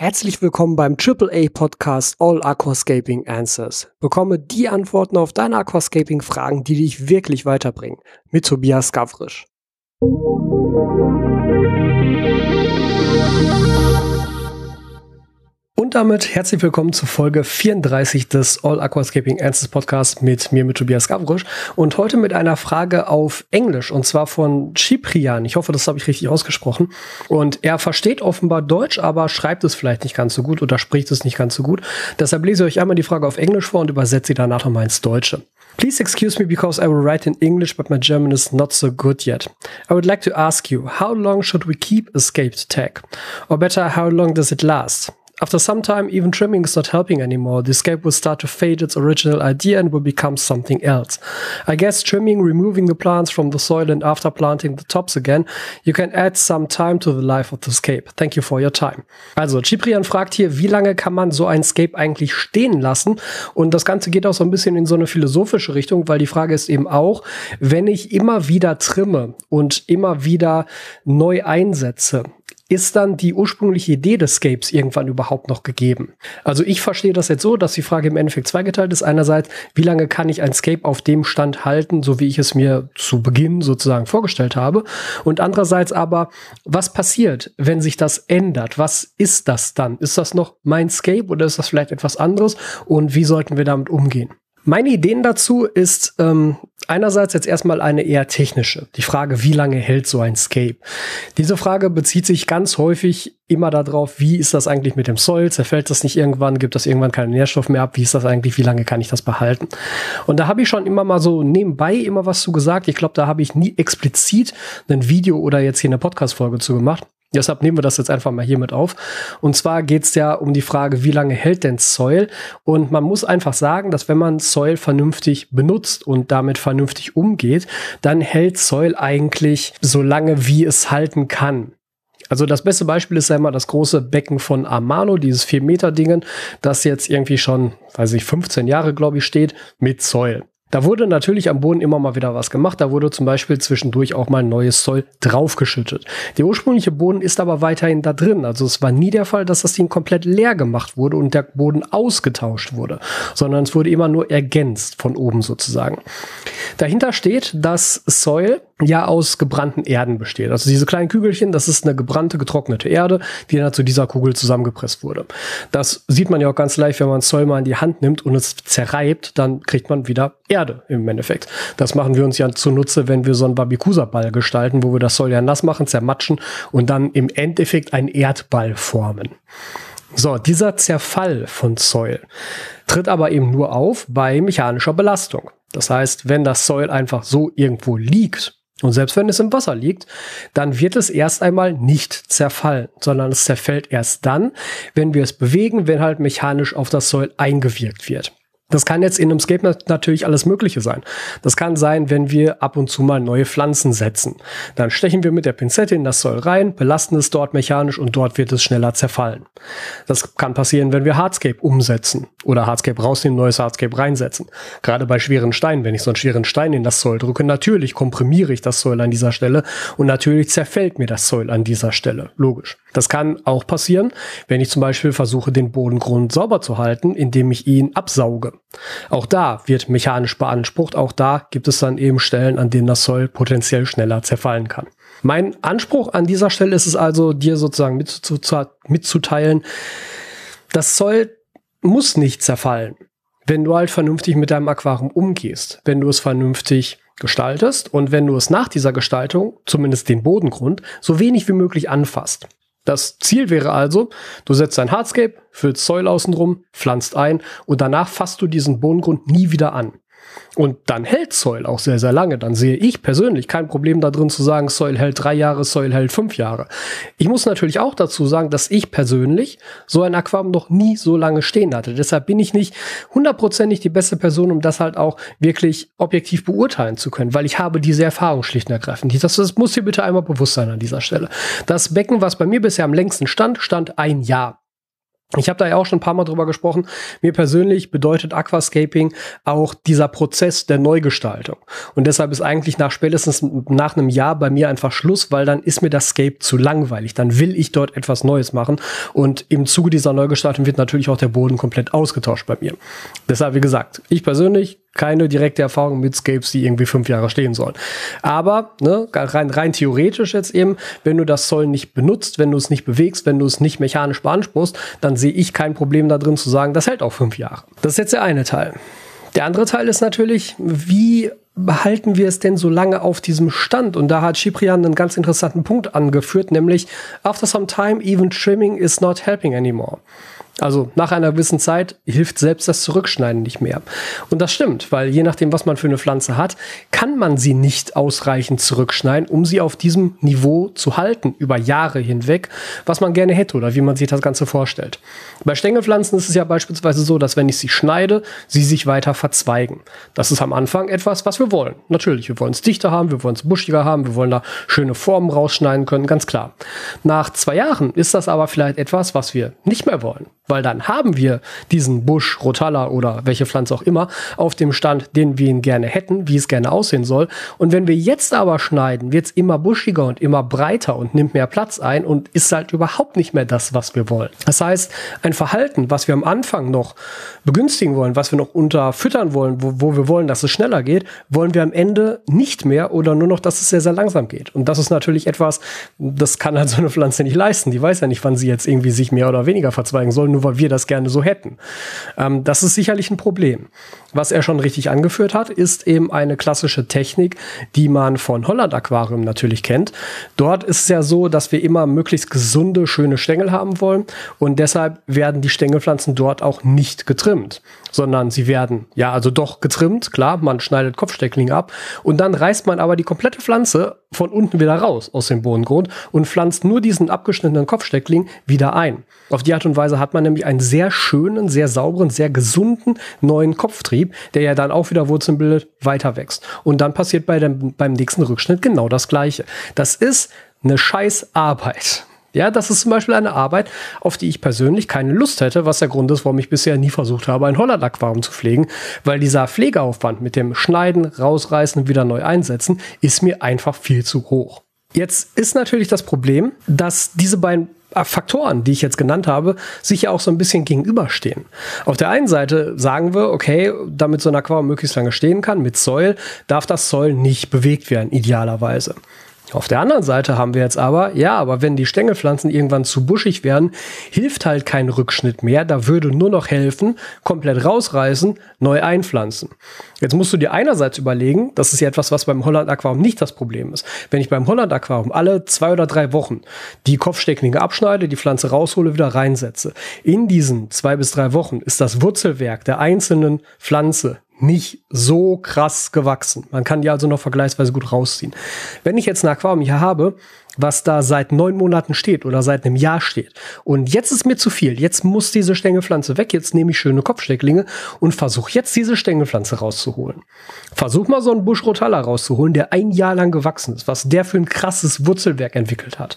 Herzlich willkommen beim AAA Podcast All Aquascaping Answers. Bekomme die Antworten auf deine Aquascaping Fragen, die dich wirklich weiterbringen. Mit Tobias Gavrisch. Und damit herzlich willkommen zu Folge 34 des All Aquascaping Answers Podcast mit mir, mit Tobias Gavrisch. Und heute mit einer Frage auf Englisch und zwar von Ciprian. Ich hoffe, das habe ich richtig ausgesprochen. Und er versteht offenbar Deutsch, aber schreibt es vielleicht nicht ganz so gut oder spricht es nicht ganz so gut. Deshalb lese ich euch einmal die Frage auf Englisch vor und übersetze sie danach nochmal ins Deutsche. Please excuse me because I will write in English, but my German is not so good yet. I would like to ask you, how long should we keep escaped tag? Or better, how long does it last? After some time, even trimming is not helping anymore. The escape will start to fade its original idea and will become something else. I guess trimming, removing the plants from the soil and after planting the tops again, you can add some time to the life of the scape. Thank you for your time. Also, Ciprian fragt hier, wie lange kann man so ein Scape eigentlich stehen lassen? Und das Ganze geht auch so ein bisschen in so eine philosophische Richtung, weil die Frage ist eben auch, wenn ich immer wieder trimme und immer wieder neu einsetze, ist dann die ursprüngliche Idee des Scapes irgendwann überhaupt noch gegeben? Also ich verstehe das jetzt so, dass die Frage im Endeffekt zweigeteilt ist. Einerseits, wie lange kann ich ein Scape auf dem Stand halten, so wie ich es mir zu Beginn sozusagen vorgestellt habe? Und andererseits aber, was passiert, wenn sich das ändert? Was ist das dann? Ist das noch mein Scape oder ist das vielleicht etwas anderes? Und wie sollten wir damit umgehen? Meine Ideen dazu ist ähm, einerseits jetzt erstmal eine eher technische. Die Frage, wie lange hält so ein Scape? Diese Frage bezieht sich ganz häufig immer darauf, wie ist das eigentlich mit dem Soil? Zerfällt das nicht irgendwann? Gibt das irgendwann keinen Nährstoff mehr ab? Wie ist das eigentlich? Wie lange kann ich das behalten? Und da habe ich schon immer mal so nebenbei immer was zu gesagt. Ich glaube, da habe ich nie explizit ein Video oder jetzt hier eine Podcast-Folge zu gemacht. Deshalb nehmen wir das jetzt einfach mal hier mit auf. Und zwar geht es ja um die Frage, wie lange hält denn Soil? Und man muss einfach sagen, dass wenn man Soil vernünftig benutzt und damit vernünftig umgeht, dann hält Soil eigentlich so lange, wie es halten kann. Also das beste Beispiel ist ja immer das große Becken von Amano, dieses 4-Meter-Dingen, das jetzt irgendwie schon, weiß ich, 15 Jahre, glaube ich, steht, mit Soil. Da wurde natürlich am Boden immer mal wieder was gemacht. Da wurde zum Beispiel zwischendurch auch mal neues Zoll draufgeschüttet. Der ursprüngliche Boden ist aber weiterhin da drin. Also es war nie der Fall, dass das Ding komplett leer gemacht wurde und der Boden ausgetauscht wurde, sondern es wurde immer nur ergänzt von oben sozusagen. Dahinter steht, dass Soil ja aus gebrannten Erden besteht. Also diese kleinen Kügelchen, das ist eine gebrannte, getrocknete Erde, die dann zu dieser Kugel zusammengepresst wurde. Das sieht man ja auch ganz leicht, wenn man Soil mal in die Hand nimmt und es zerreibt, dann kriegt man wieder Erde im Endeffekt. Das machen wir uns ja zunutze, wenn wir so einen Babikusa-Ball gestalten, wo wir das Soil ja nass machen, zermatschen und dann im Endeffekt einen Erdball formen. So, dieser Zerfall von Soil tritt aber eben nur auf bei mechanischer Belastung. Das heißt, wenn das Soil einfach so irgendwo liegt, und selbst wenn es im Wasser liegt, dann wird es erst einmal nicht zerfallen, sondern es zerfällt erst dann, wenn wir es bewegen, wenn halt mechanisch auf das Soil eingewirkt wird. Das kann jetzt in einem Scape natürlich alles Mögliche sein. Das kann sein, wenn wir ab und zu mal neue Pflanzen setzen. Dann stechen wir mit der Pinzette in das Soil rein, belasten es dort mechanisch und dort wird es schneller zerfallen. Das kann passieren, wenn wir Hardscape umsetzen oder Hardscape rausnehmen, neues Hardscape reinsetzen. Gerade bei schweren Steinen, wenn ich so einen schweren Stein in das Soil drücke, natürlich komprimiere ich das Soil an dieser Stelle und natürlich zerfällt mir das Soil an dieser Stelle. Logisch. Das kann auch passieren, wenn ich zum Beispiel versuche, den Bodengrund sauber zu halten, indem ich ihn absauge. Auch da wird mechanisch beansprucht. Auch da gibt es dann eben Stellen, an denen das Soll potenziell schneller zerfallen kann. Mein Anspruch an dieser Stelle ist es also, dir sozusagen mitzuteilen, das Soll muss nicht zerfallen, wenn du halt vernünftig mit deinem Aquarium umgehst, wenn du es vernünftig gestaltest und wenn du es nach dieser Gestaltung, zumindest den Bodengrund, so wenig wie möglich anfasst. Das Ziel wäre also, du setzt ein Hardscape, füllst Soil außenrum, pflanzt ein und danach fasst du diesen Bodengrund nie wieder an. Und dann hält Soil auch sehr, sehr lange. Dann sehe ich persönlich kein Problem da drin zu sagen, Soil hält drei Jahre, Soil hält fünf Jahre. Ich muss natürlich auch dazu sagen, dass ich persönlich so ein Aquarium noch nie so lange stehen hatte. Deshalb bin ich nicht hundertprozentig die beste Person, um das halt auch wirklich objektiv beurteilen zu können, weil ich habe diese Erfahrung schlicht und ergreifend. Das, das muss dir bitte einmal bewusst sein an dieser Stelle. Das Becken, was bei mir bisher am längsten stand, stand ein Jahr. Ich habe da ja auch schon ein paar Mal drüber gesprochen. Mir persönlich bedeutet Aquascaping auch dieser Prozess der Neugestaltung. Und deshalb ist eigentlich nach spätestens nach einem Jahr bei mir einfach Schluss, weil dann ist mir das Scape zu langweilig. Dann will ich dort etwas Neues machen. Und im Zuge dieser Neugestaltung wird natürlich auch der Boden komplett ausgetauscht bei mir. Deshalb, wie gesagt, ich persönlich keine direkte Erfahrung mit Scapes, die irgendwie fünf Jahre stehen sollen. Aber ne, rein, rein theoretisch jetzt eben, wenn du das Zoll nicht benutzt, wenn du es nicht bewegst, wenn du es nicht mechanisch beanspruchst, dann sehe ich kein Problem da drin zu sagen, das hält auch fünf Jahre. Das ist jetzt der eine Teil. Der andere Teil ist natürlich, wie behalten wir es denn so lange auf diesem Stand? Und da hat Ciprian einen ganz interessanten Punkt angeführt, nämlich after some time even trimming is not helping anymore. Also nach einer gewissen Zeit hilft selbst das Zurückschneiden nicht mehr. Und das stimmt, weil je nachdem, was man für eine Pflanze hat, kann man sie nicht ausreichend zurückschneiden, um sie auf diesem Niveau zu halten, über Jahre hinweg, was man gerne hätte oder wie man sich das Ganze vorstellt. Bei Stängelpflanzen ist es ja beispielsweise so, dass wenn ich sie schneide, sie sich weiter verzweigen. Das ist am Anfang etwas, was wir wollen. Natürlich, wir wollen es dichter haben, wir wollen es buschiger haben, wir wollen da schöne Formen rausschneiden können, ganz klar. Nach zwei Jahren ist das aber vielleicht etwas, was wir nicht mehr wollen weil dann haben wir diesen Busch, Rotalla oder welche Pflanze auch immer auf dem Stand, den wir ihn gerne hätten, wie es gerne aussehen soll. Und wenn wir jetzt aber schneiden, wird es immer buschiger und immer breiter und nimmt mehr Platz ein und ist halt überhaupt nicht mehr das, was wir wollen. Das heißt, ein Verhalten, was wir am Anfang noch begünstigen wollen, was wir noch unterfüttern wollen, wo, wo wir wollen, dass es schneller geht, wollen wir am Ende nicht mehr oder nur noch, dass es sehr, sehr langsam geht. Und das ist natürlich etwas, das kann halt so eine Pflanze nicht leisten. Die weiß ja nicht, wann sie jetzt irgendwie sich mehr oder weniger verzweigen soll, nur weil wir das gerne so hätten. Ähm, das ist sicherlich ein Problem. Was er schon richtig angeführt hat, ist eben eine klassische Technik, die man von Holland Aquarium natürlich kennt. Dort ist es ja so, dass wir immer möglichst gesunde, schöne Stängel haben wollen und deshalb werden die Stängelpflanzen dort auch nicht getrimmt, sondern sie werden ja also doch getrimmt. Klar, man schneidet Kopfstecklinge ab und dann reißt man aber die komplette Pflanze von unten wieder raus aus dem Bodengrund und pflanzt nur diesen abgeschnittenen Kopfsteckling wieder ein. Auf die Art und Weise hat man nämlich einen sehr schönen, sehr sauberen, sehr gesunden neuen Kopftrieb, der ja dann auch wieder Wurzeln bildet, weiter wächst. Und dann passiert bei dem, beim nächsten Rückschnitt genau das Gleiche. Das ist eine scheiß Arbeit. Ja, das ist zum Beispiel eine Arbeit, auf die ich persönlich keine Lust hätte, was der Grund ist, warum ich bisher nie versucht habe, ein Holland-Aquarium zu pflegen, weil dieser Pflegeaufwand mit dem Schneiden, Rausreißen und wieder neu einsetzen ist mir einfach viel zu hoch. Jetzt ist natürlich das Problem, dass diese beiden Faktoren, die ich jetzt genannt habe, sich ja auch so ein bisschen gegenüberstehen. Auf der einen Seite sagen wir, okay, damit so ein Aquarium möglichst lange stehen kann, mit Säul, darf das Säul nicht bewegt werden, idealerweise. Auf der anderen Seite haben wir jetzt aber, ja, aber wenn die Stängelpflanzen irgendwann zu buschig werden, hilft halt kein Rückschnitt mehr. Da würde nur noch helfen, komplett rausreißen, neu einpflanzen. Jetzt musst du dir einerseits überlegen, das ist ja etwas, was beim Holland Aquarium nicht das Problem ist. Wenn ich beim Holland Aquarium alle zwei oder drei Wochen die Kopfstecklinge abschneide, die Pflanze raushole, wieder reinsetze, in diesen zwei bis drei Wochen ist das Wurzelwerk der einzelnen Pflanze nicht so krass gewachsen. Man kann die also noch vergleichsweise gut rausziehen. Wenn ich jetzt ein Aquarium hier habe, was da seit neun Monaten steht oder seit einem Jahr steht und jetzt ist mir zu viel, jetzt muss diese Stängelpflanze weg, jetzt nehme ich schöne Kopfstecklinge und versuche jetzt diese Stängelpflanze rauszuholen. Versuch mal so einen Busch Rotalla rauszuholen, der ein Jahr lang gewachsen ist, was der für ein krasses Wurzelwerk entwickelt hat.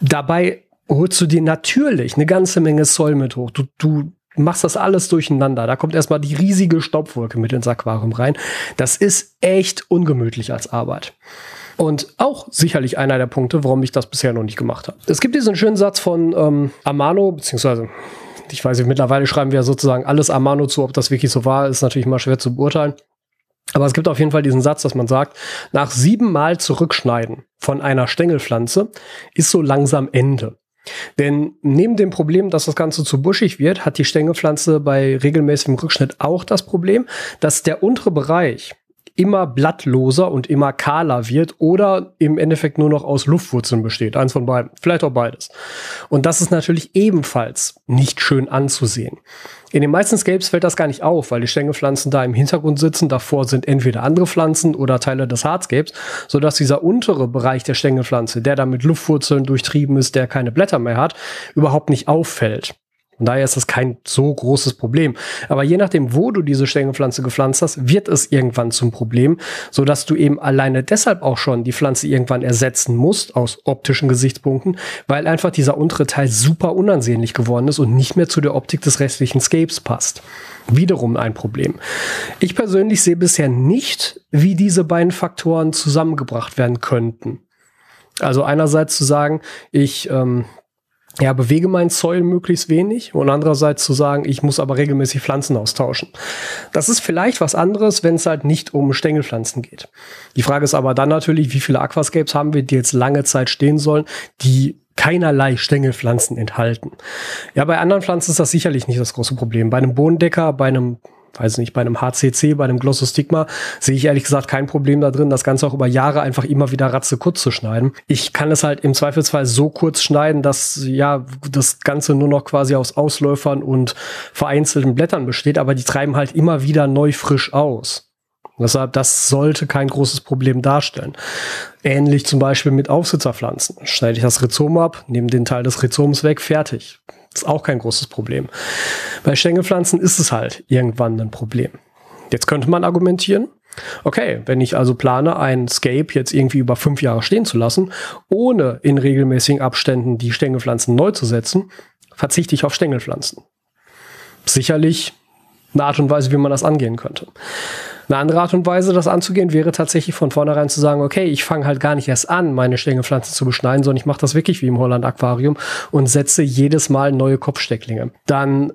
Dabei holst du dir natürlich eine ganze Menge Zoll mit hoch. Du, du machst das alles durcheinander. Da kommt erstmal die riesige Staubwolke mit ins Aquarium rein. Das ist echt ungemütlich als Arbeit. Und auch sicherlich einer der Punkte, warum ich das bisher noch nicht gemacht habe. Es gibt diesen schönen Satz von ähm, Amano, beziehungsweise ich weiß nicht, mittlerweile schreiben wir sozusagen alles Amano zu, ob das wirklich so war, ist natürlich mal schwer zu beurteilen. Aber es gibt auf jeden Fall diesen Satz, dass man sagt, nach sieben Mal zurückschneiden von einer Stängelpflanze ist so langsam Ende. Denn neben dem Problem, dass das Ganze zu buschig wird, hat die Stängelpflanze bei regelmäßigem Rückschnitt auch das Problem, dass der untere Bereich immer blattloser und immer kahler wird oder im Endeffekt nur noch aus Luftwurzeln besteht. Eins von beiden. Vielleicht auch beides. Und das ist natürlich ebenfalls nicht schön anzusehen. In den meisten Scapes fällt das gar nicht auf, weil die Stängelpflanzen da im Hintergrund sitzen. Davor sind entweder andere Pflanzen oder Teile des Hardscapes, sodass dieser untere Bereich der Stängelpflanze, der da mit Luftwurzeln durchtrieben ist, der keine Blätter mehr hat, überhaupt nicht auffällt. Von daher ist das kein so großes Problem. Aber je nachdem, wo du diese Stängelpflanze gepflanzt hast, wird es irgendwann zum Problem, so dass du eben alleine deshalb auch schon die Pflanze irgendwann ersetzen musst aus optischen Gesichtspunkten, weil einfach dieser untere Teil super unansehnlich geworden ist und nicht mehr zu der Optik des restlichen Scapes passt. Wiederum ein Problem. Ich persönlich sehe bisher nicht, wie diese beiden Faktoren zusammengebracht werden könnten. Also einerseits zu sagen, ich ähm, ja, bewege meinen Soil möglichst wenig und andererseits zu sagen, ich muss aber regelmäßig Pflanzen austauschen. Das ist vielleicht was anderes, wenn es halt nicht um Stängelpflanzen geht. Die Frage ist aber dann natürlich, wie viele Aquascapes haben wir, die jetzt lange Zeit stehen sollen, die keinerlei Stängelpflanzen enthalten. Ja, bei anderen Pflanzen ist das sicherlich nicht das große Problem. Bei einem Bodendecker, bei einem weiß nicht, bei einem HCC, bei einem Glossostigma sehe ich ehrlich gesagt kein Problem da drin, das Ganze auch über Jahre einfach immer wieder ratze kurz zu schneiden. Ich kann es halt im Zweifelsfall so kurz schneiden, dass ja das Ganze nur noch quasi aus Ausläufern und vereinzelten Blättern besteht, aber die treiben halt immer wieder neu frisch aus. Deshalb, das sollte kein großes Problem darstellen. Ähnlich zum Beispiel mit Aufsitzerpflanzen. Schneide ich das Rhizom ab, nehme den Teil des Rhizoms weg, fertig. Ist auch kein großes Problem. Bei Stängelpflanzen ist es halt irgendwann ein Problem. Jetzt könnte man argumentieren, okay, wenn ich also plane, ein Scape jetzt irgendwie über fünf Jahre stehen zu lassen, ohne in regelmäßigen Abständen die Stängelpflanzen neu zu setzen, verzichte ich auf Stängelpflanzen. Sicherlich eine Art und Weise, wie man das angehen könnte. Eine andere Art und Weise, das anzugehen, wäre tatsächlich von vornherein zu sagen, okay, ich fange halt gar nicht erst an, meine Stängelpflanzen zu beschneiden, sondern ich mache das wirklich wie im Holland Aquarium und setze jedes Mal neue Kopfstecklinge. Dann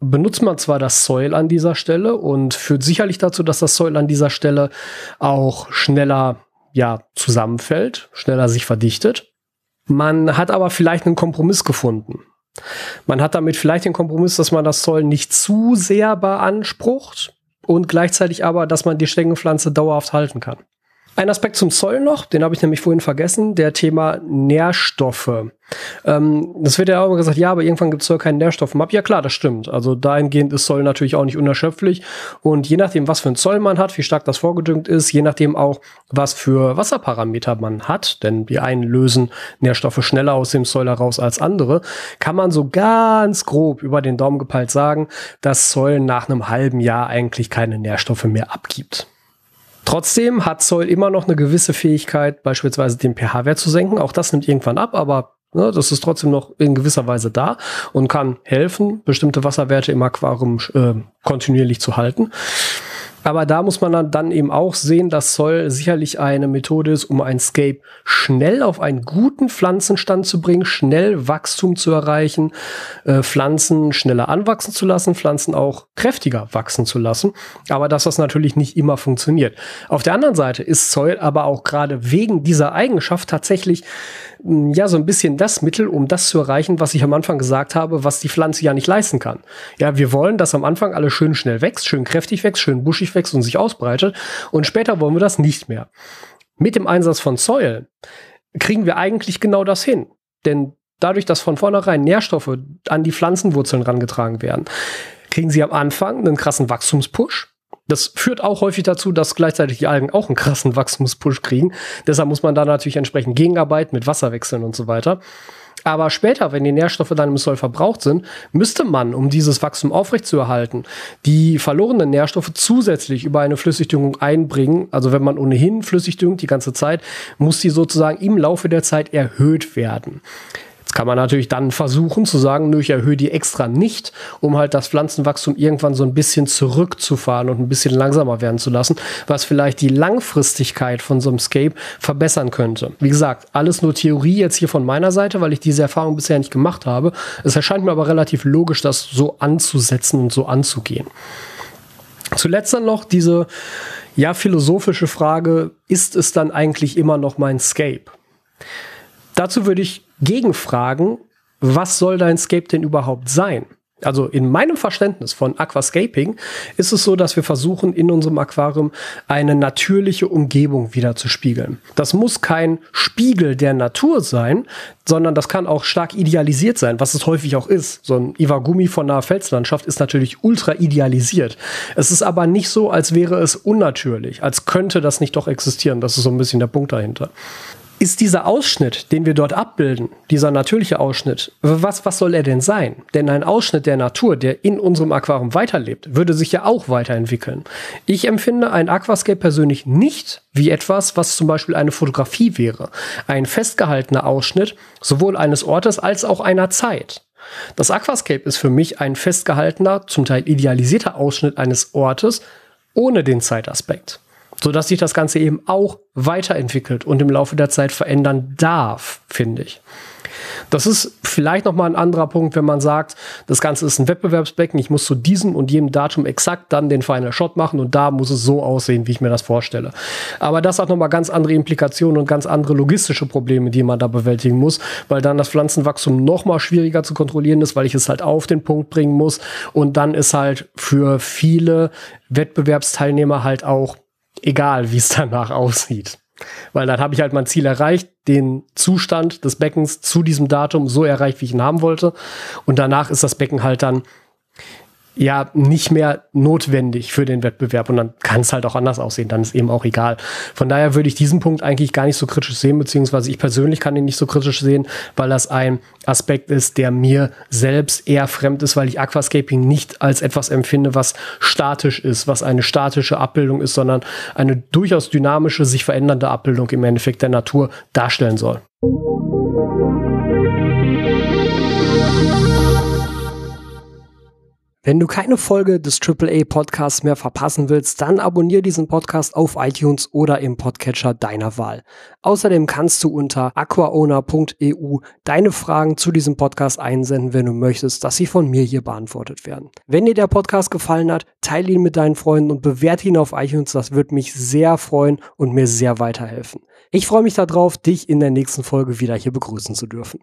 benutzt man zwar das Soil an dieser Stelle und führt sicherlich dazu, dass das Soil an dieser Stelle auch schneller ja, zusammenfällt, schneller sich verdichtet. Man hat aber vielleicht einen Kompromiss gefunden. Man hat damit vielleicht den Kompromiss, dass man das Soil nicht zu sehr beansprucht, und gleichzeitig aber, dass man die Stängelpflanze dauerhaft halten kann. Ein Aspekt zum Zoll noch, den habe ich nämlich vorhin vergessen, der Thema Nährstoffe. Ähm, das wird ja auch immer gesagt, ja, aber irgendwann gibt es Zoll keinen Nährstoff ab. Ja klar, das stimmt. Also dahingehend ist Zoll natürlich auch nicht unerschöpflich. Und je nachdem, was für ein Zoll man hat, wie stark das vorgedüngt ist, je nachdem auch, was für Wasserparameter man hat, denn die einen lösen Nährstoffe schneller aus dem Zoll heraus als andere, kann man so ganz grob über den Daumen gepeilt sagen, dass Zoll nach einem halben Jahr eigentlich keine Nährstoffe mehr abgibt. Trotzdem hat Zoll immer noch eine gewisse Fähigkeit, beispielsweise den pH-Wert zu senken. Auch das nimmt irgendwann ab, aber ne, das ist trotzdem noch in gewisser Weise da und kann helfen, bestimmte Wasserwerte im Aquarium äh, kontinuierlich zu halten. Aber da muss man dann eben auch sehen, dass Zoll sicherlich eine Methode ist, um ein Scape schnell auf einen guten Pflanzenstand zu bringen, schnell Wachstum zu erreichen, äh, Pflanzen schneller anwachsen zu lassen, Pflanzen auch kräftiger wachsen zu lassen. Aber dass das natürlich nicht immer funktioniert. Auf der anderen Seite ist Zoll aber auch gerade wegen dieser Eigenschaft tatsächlich ja so ein bisschen das Mittel, um das zu erreichen, was ich am Anfang gesagt habe, was die Pflanze ja nicht leisten kann. Ja, wir wollen, dass am Anfang alles schön schnell wächst, schön kräftig wächst, schön buschig wächst und sich ausbreitet und später wollen wir das nicht mehr. Mit dem Einsatz von Soil kriegen wir eigentlich genau das hin. Denn dadurch, dass von vornherein Nährstoffe an die Pflanzenwurzeln rangetragen werden, kriegen sie am Anfang einen krassen Wachstumspush das führt auch häufig dazu, dass gleichzeitig die Algen auch einen krassen Wachstumspush kriegen. Deshalb muss man da natürlich entsprechend gegenarbeiten mit Wasserwechseln und so weiter. Aber später, wenn die Nährstoffe dann im Soll verbraucht sind, müsste man, um dieses Wachstum aufrechtzuerhalten, die verlorenen Nährstoffe zusätzlich über eine Flüssigdüngung einbringen. Also wenn man ohnehin flüssig düngt die ganze Zeit, muss die sozusagen im Laufe der Zeit erhöht werden kann man natürlich dann versuchen zu sagen, nö, ich erhöhe die extra nicht, um halt das Pflanzenwachstum irgendwann so ein bisschen zurückzufahren und ein bisschen langsamer werden zu lassen, was vielleicht die Langfristigkeit von so einem Scape verbessern könnte. Wie gesagt, alles nur Theorie jetzt hier von meiner Seite, weil ich diese Erfahrung bisher nicht gemacht habe. Es erscheint mir aber relativ logisch, das so anzusetzen und so anzugehen. Zuletzt dann noch diese ja philosophische Frage, ist es dann eigentlich immer noch mein Scape? Dazu würde ich gegenfragen, was soll dein Scape denn überhaupt sein? Also in meinem Verständnis von Aquascaping ist es so, dass wir versuchen, in unserem Aquarium eine natürliche Umgebung wieder zu spiegeln. Das muss kein Spiegel der Natur sein, sondern das kann auch stark idealisiert sein, was es häufig auch ist. So ein Iwagumi von einer Felslandschaft ist natürlich ultra idealisiert. Es ist aber nicht so, als wäre es unnatürlich, als könnte das nicht doch existieren. Das ist so ein bisschen der Punkt dahinter. Ist dieser Ausschnitt, den wir dort abbilden, dieser natürliche Ausschnitt, was, was soll er denn sein? Denn ein Ausschnitt der Natur, der in unserem Aquarium weiterlebt, würde sich ja auch weiterentwickeln. Ich empfinde ein Aquascape persönlich nicht wie etwas, was zum Beispiel eine Fotografie wäre. Ein festgehaltener Ausschnitt sowohl eines Ortes als auch einer Zeit. Das Aquascape ist für mich ein festgehaltener, zum Teil idealisierter Ausschnitt eines Ortes ohne den Zeitaspekt sodass sich das Ganze eben auch weiterentwickelt und im Laufe der Zeit verändern darf, finde ich. Das ist vielleicht noch mal ein anderer Punkt, wenn man sagt, das Ganze ist ein Wettbewerbsbecken, ich muss zu diesem und jedem Datum exakt dann den Final Shot machen und da muss es so aussehen, wie ich mir das vorstelle. Aber das hat noch mal ganz andere Implikationen und ganz andere logistische Probleme, die man da bewältigen muss, weil dann das Pflanzenwachstum noch mal schwieriger zu kontrollieren ist, weil ich es halt auf den Punkt bringen muss und dann ist halt für viele Wettbewerbsteilnehmer halt auch egal, wie es danach aussieht. Weil dann habe ich halt mein Ziel erreicht, den Zustand des Beckens zu diesem Datum so erreicht, wie ich ihn haben wollte. Und danach ist das Becken halt dann ja nicht mehr notwendig für den Wettbewerb und dann kann es halt auch anders aussehen, dann ist eben auch egal. Von daher würde ich diesen Punkt eigentlich gar nicht so kritisch sehen, beziehungsweise ich persönlich kann ihn nicht so kritisch sehen, weil das ein Aspekt ist, der mir selbst eher fremd ist, weil ich Aquascaping nicht als etwas empfinde, was statisch ist, was eine statische Abbildung ist, sondern eine durchaus dynamische, sich verändernde Abbildung im Endeffekt der Natur darstellen soll. Wenn du keine Folge des AAA Podcasts mehr verpassen willst, dann abonniere diesen Podcast auf iTunes oder im Podcatcher deiner Wahl. Außerdem kannst du unter aquaowner.eu deine Fragen zu diesem Podcast einsenden, wenn du möchtest, dass sie von mir hier beantwortet werden. Wenn dir der Podcast gefallen hat, teile ihn mit deinen Freunden und bewerte ihn auf iTunes. Das würde mich sehr freuen und mir sehr weiterhelfen. Ich freue mich darauf, dich in der nächsten Folge wieder hier begrüßen zu dürfen.